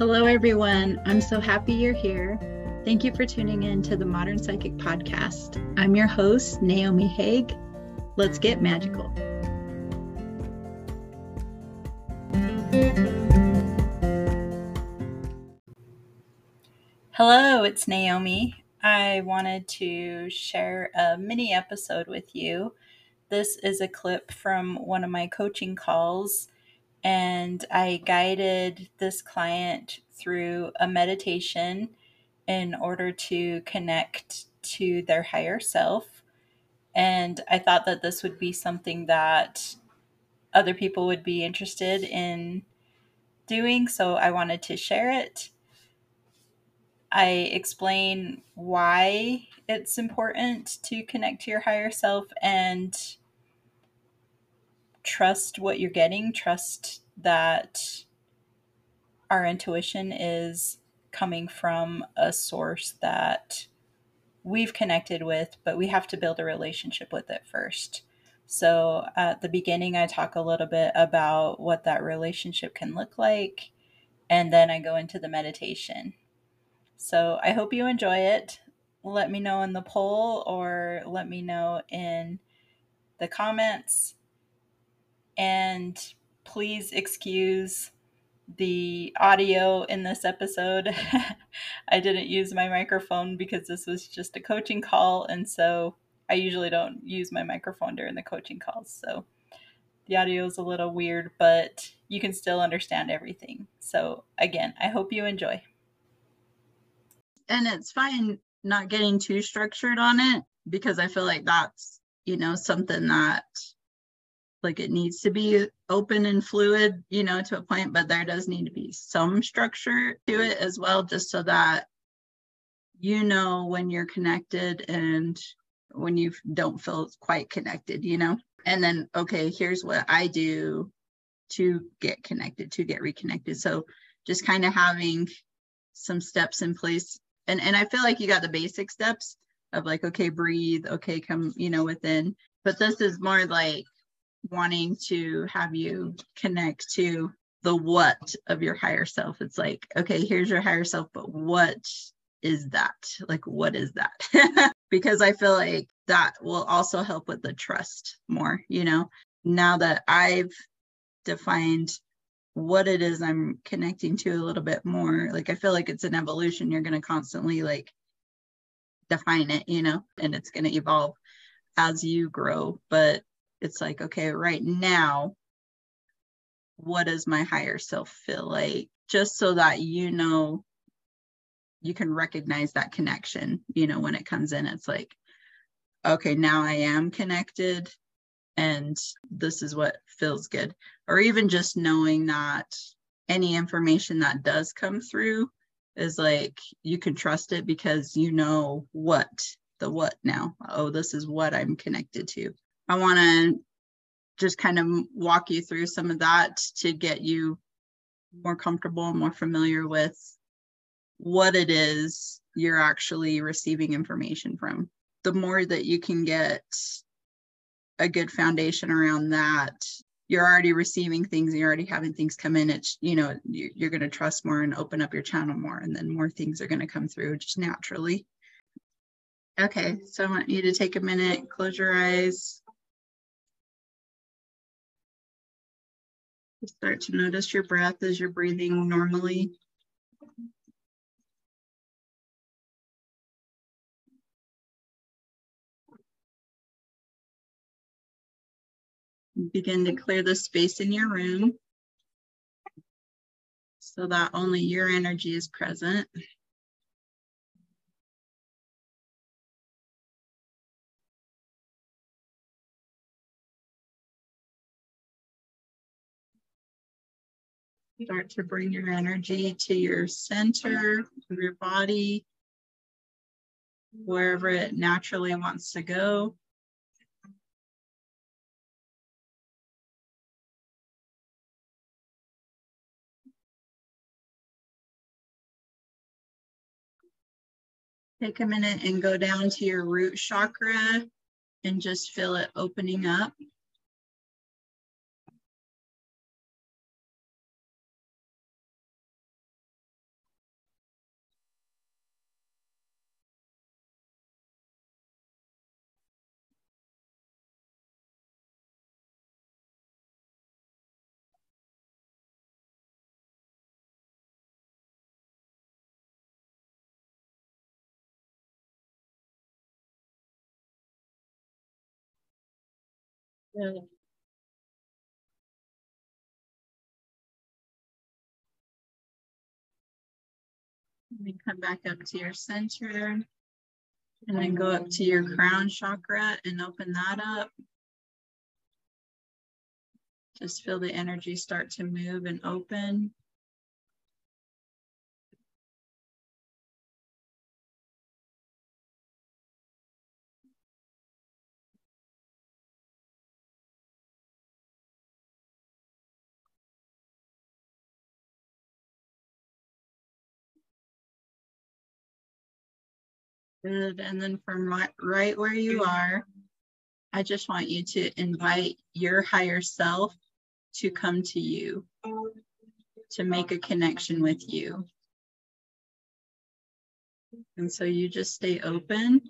Hello, everyone. I'm so happy you're here. Thank you for tuning in to the Modern Psychic Podcast. I'm your host, Naomi Haigh. Let's get magical. Hello, it's Naomi. I wanted to share a mini episode with you. This is a clip from one of my coaching calls and I guided this client through a meditation in order to connect to their higher self. And I thought that this would be something that other people would be interested in doing, so I wanted to share it. I explain why it's important to connect to your higher self and trust what you're getting, trust that our intuition is coming from a source that we've connected with, but we have to build a relationship with it first. So, at the beginning, I talk a little bit about what that relationship can look like, and then I go into the meditation. So, I hope you enjoy it. Let me know in the poll or let me know in the comments and please excuse the audio in this episode. I didn't use my microphone because this was just a coaching call, and so I usually don't use my microphone during the coaching calls. So the audio is a little weird, but you can still understand everything. So again, I hope you enjoy. And it's fine not getting too structured on it because I feel like that's, you know, something that like it needs to be open and fluid, you know, to a point, but there does need to be some structure to it as well, just so that you know when you're connected and when you don't feel quite connected, you know. And then, okay, here's what I do to get connected, to get reconnected. So just kind of having some steps in place. And and I feel like you got the basic steps of like, okay, breathe, okay, come, you know, within. But this is more like wanting to have you connect to the what of your higher self. It's like, okay, here's your higher self, but what is that? Like, what is that? because I feel like that will also help with the trust more, you know, now that I've defined what it is I'm connecting to a little bit more. Like, I feel like it's an evolution. You're going to constantly like define it, you know, and it's going to evolve as you grow. But it's like, okay, right now, what does my higher self feel like? Just so that you know, you can recognize that connection, you know, when it comes in, it's like, okay, now I am connected and this is what feels good. Or even just knowing that any information that does come through is like you can trust it because you know what the what now. Oh, this is what I'm connected to. I want to just kind of walk you through some of that to get you more comfortable, and more familiar with what it is you're actually receiving information from. The more that you can get a good foundation around that, you're already receiving things, you're already having things come in. It's, you know, you're going to trust more and open up your channel more, and then more things are going to come through just naturally. Okay, so I want you to take a minute, close your eyes. Start to notice your breath as you're breathing normally. Begin to clear the space in your room so that only your energy is present. Start to bring your energy to your center of your body, wherever it naturally wants to go. Take a minute and go down to your root chakra and just feel it opening up. Mm. Good. Then come back up to your center and then go up to your crown chakra and open that up. Just feel the energy start to move and open. Good. And then from right, right where you are, I just want you to invite your higher self to come to you, to make a connection with you. And so you just stay open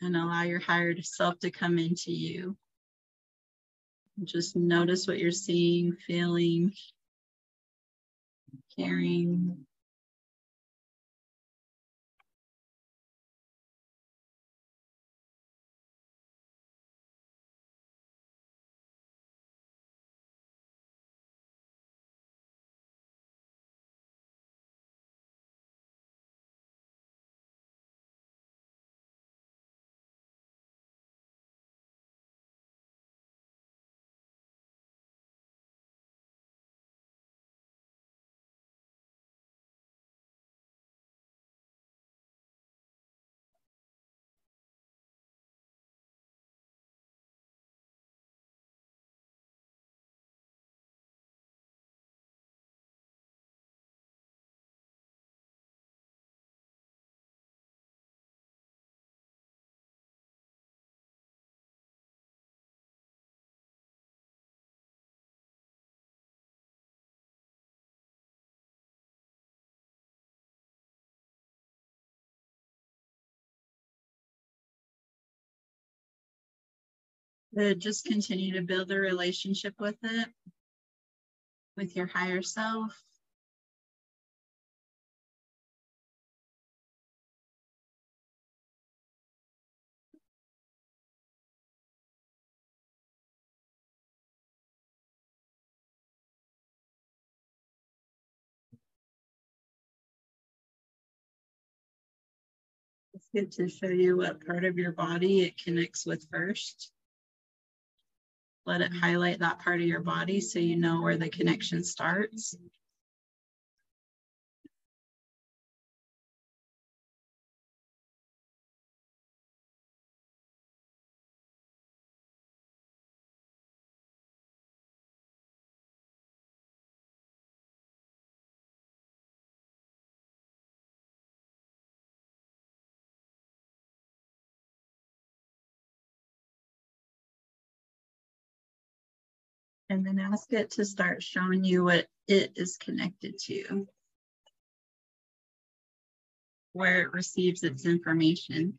and allow your higher self to come into you. Just notice what you're seeing, feeling, hearing. Good. Just continue to build a relationship with it, with your higher self. It's good to show you what part of your body it connects with first. Let it highlight that part of your body so you know where the connection starts. And then ask it to start showing you what it is connected to, where it receives its information.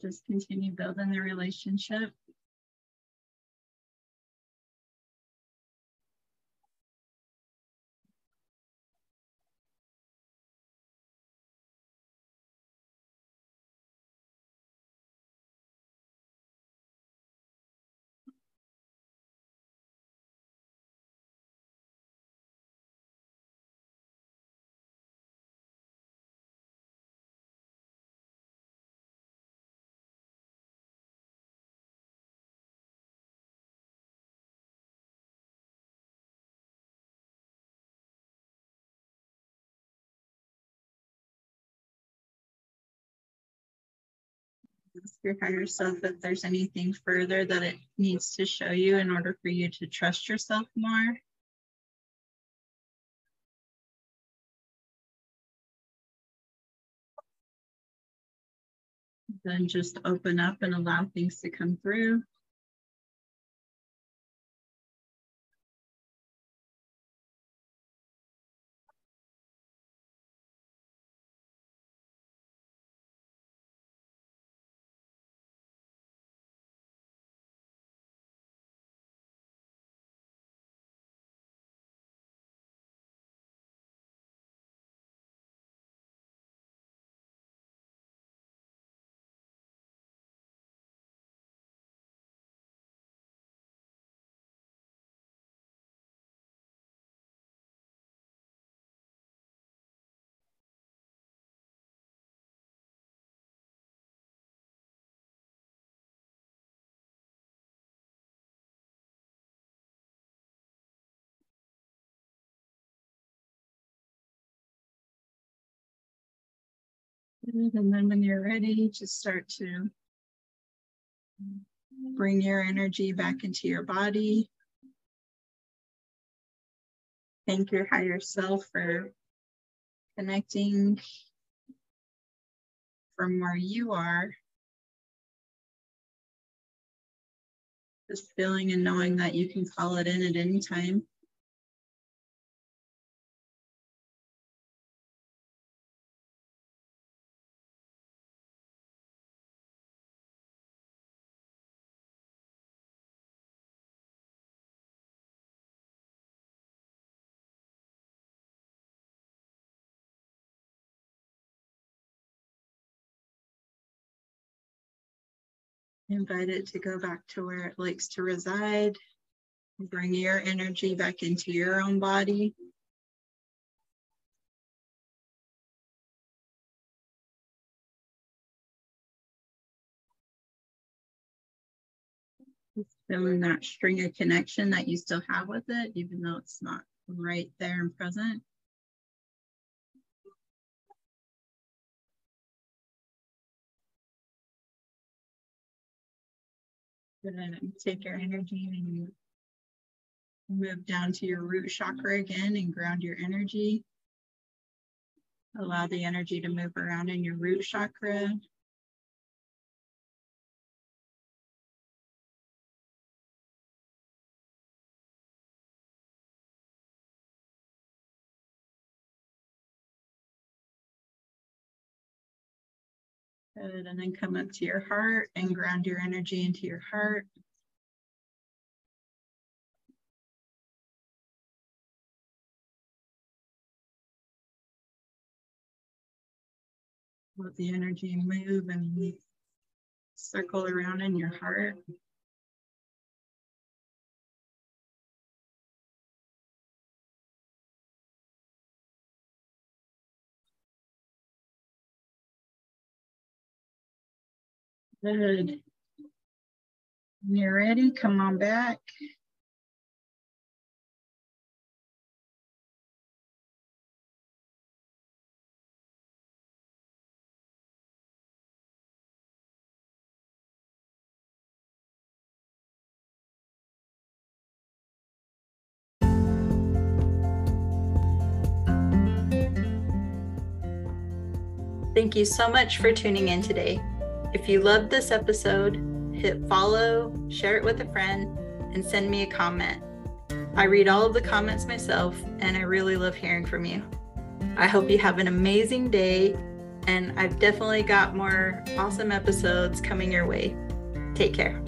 Just continue building the relationship. Ask your higher self if there's anything further that it needs to show you in order for you to trust yourself more. Then just open up and allow things to come through. And then when you're ready, just start to bring your energy back into your body. Thank your higher self for connecting from where you are. Just feeling and knowing that you can call it in at any time. Invite it to go back to where it likes to reside. Bring your energy back into your own body. feeling that string of connection that you still have with it, even though it's not right there and present. Then take your energy and move down to your root chakra again and ground your energy. Allow the energy to move around in your root chakra. And then come up to your heart and ground your energy into your heart. Let the energy move and circle around in your heart. Good. You're ready, come on back. Thank you so much for tuning in today. If you loved this episode, hit follow, share it with a friend, and send me a comment. I read all of the comments myself, and I really love hearing from you. I hope you have an amazing day, and I've definitely got more awesome episodes coming your way. Take care.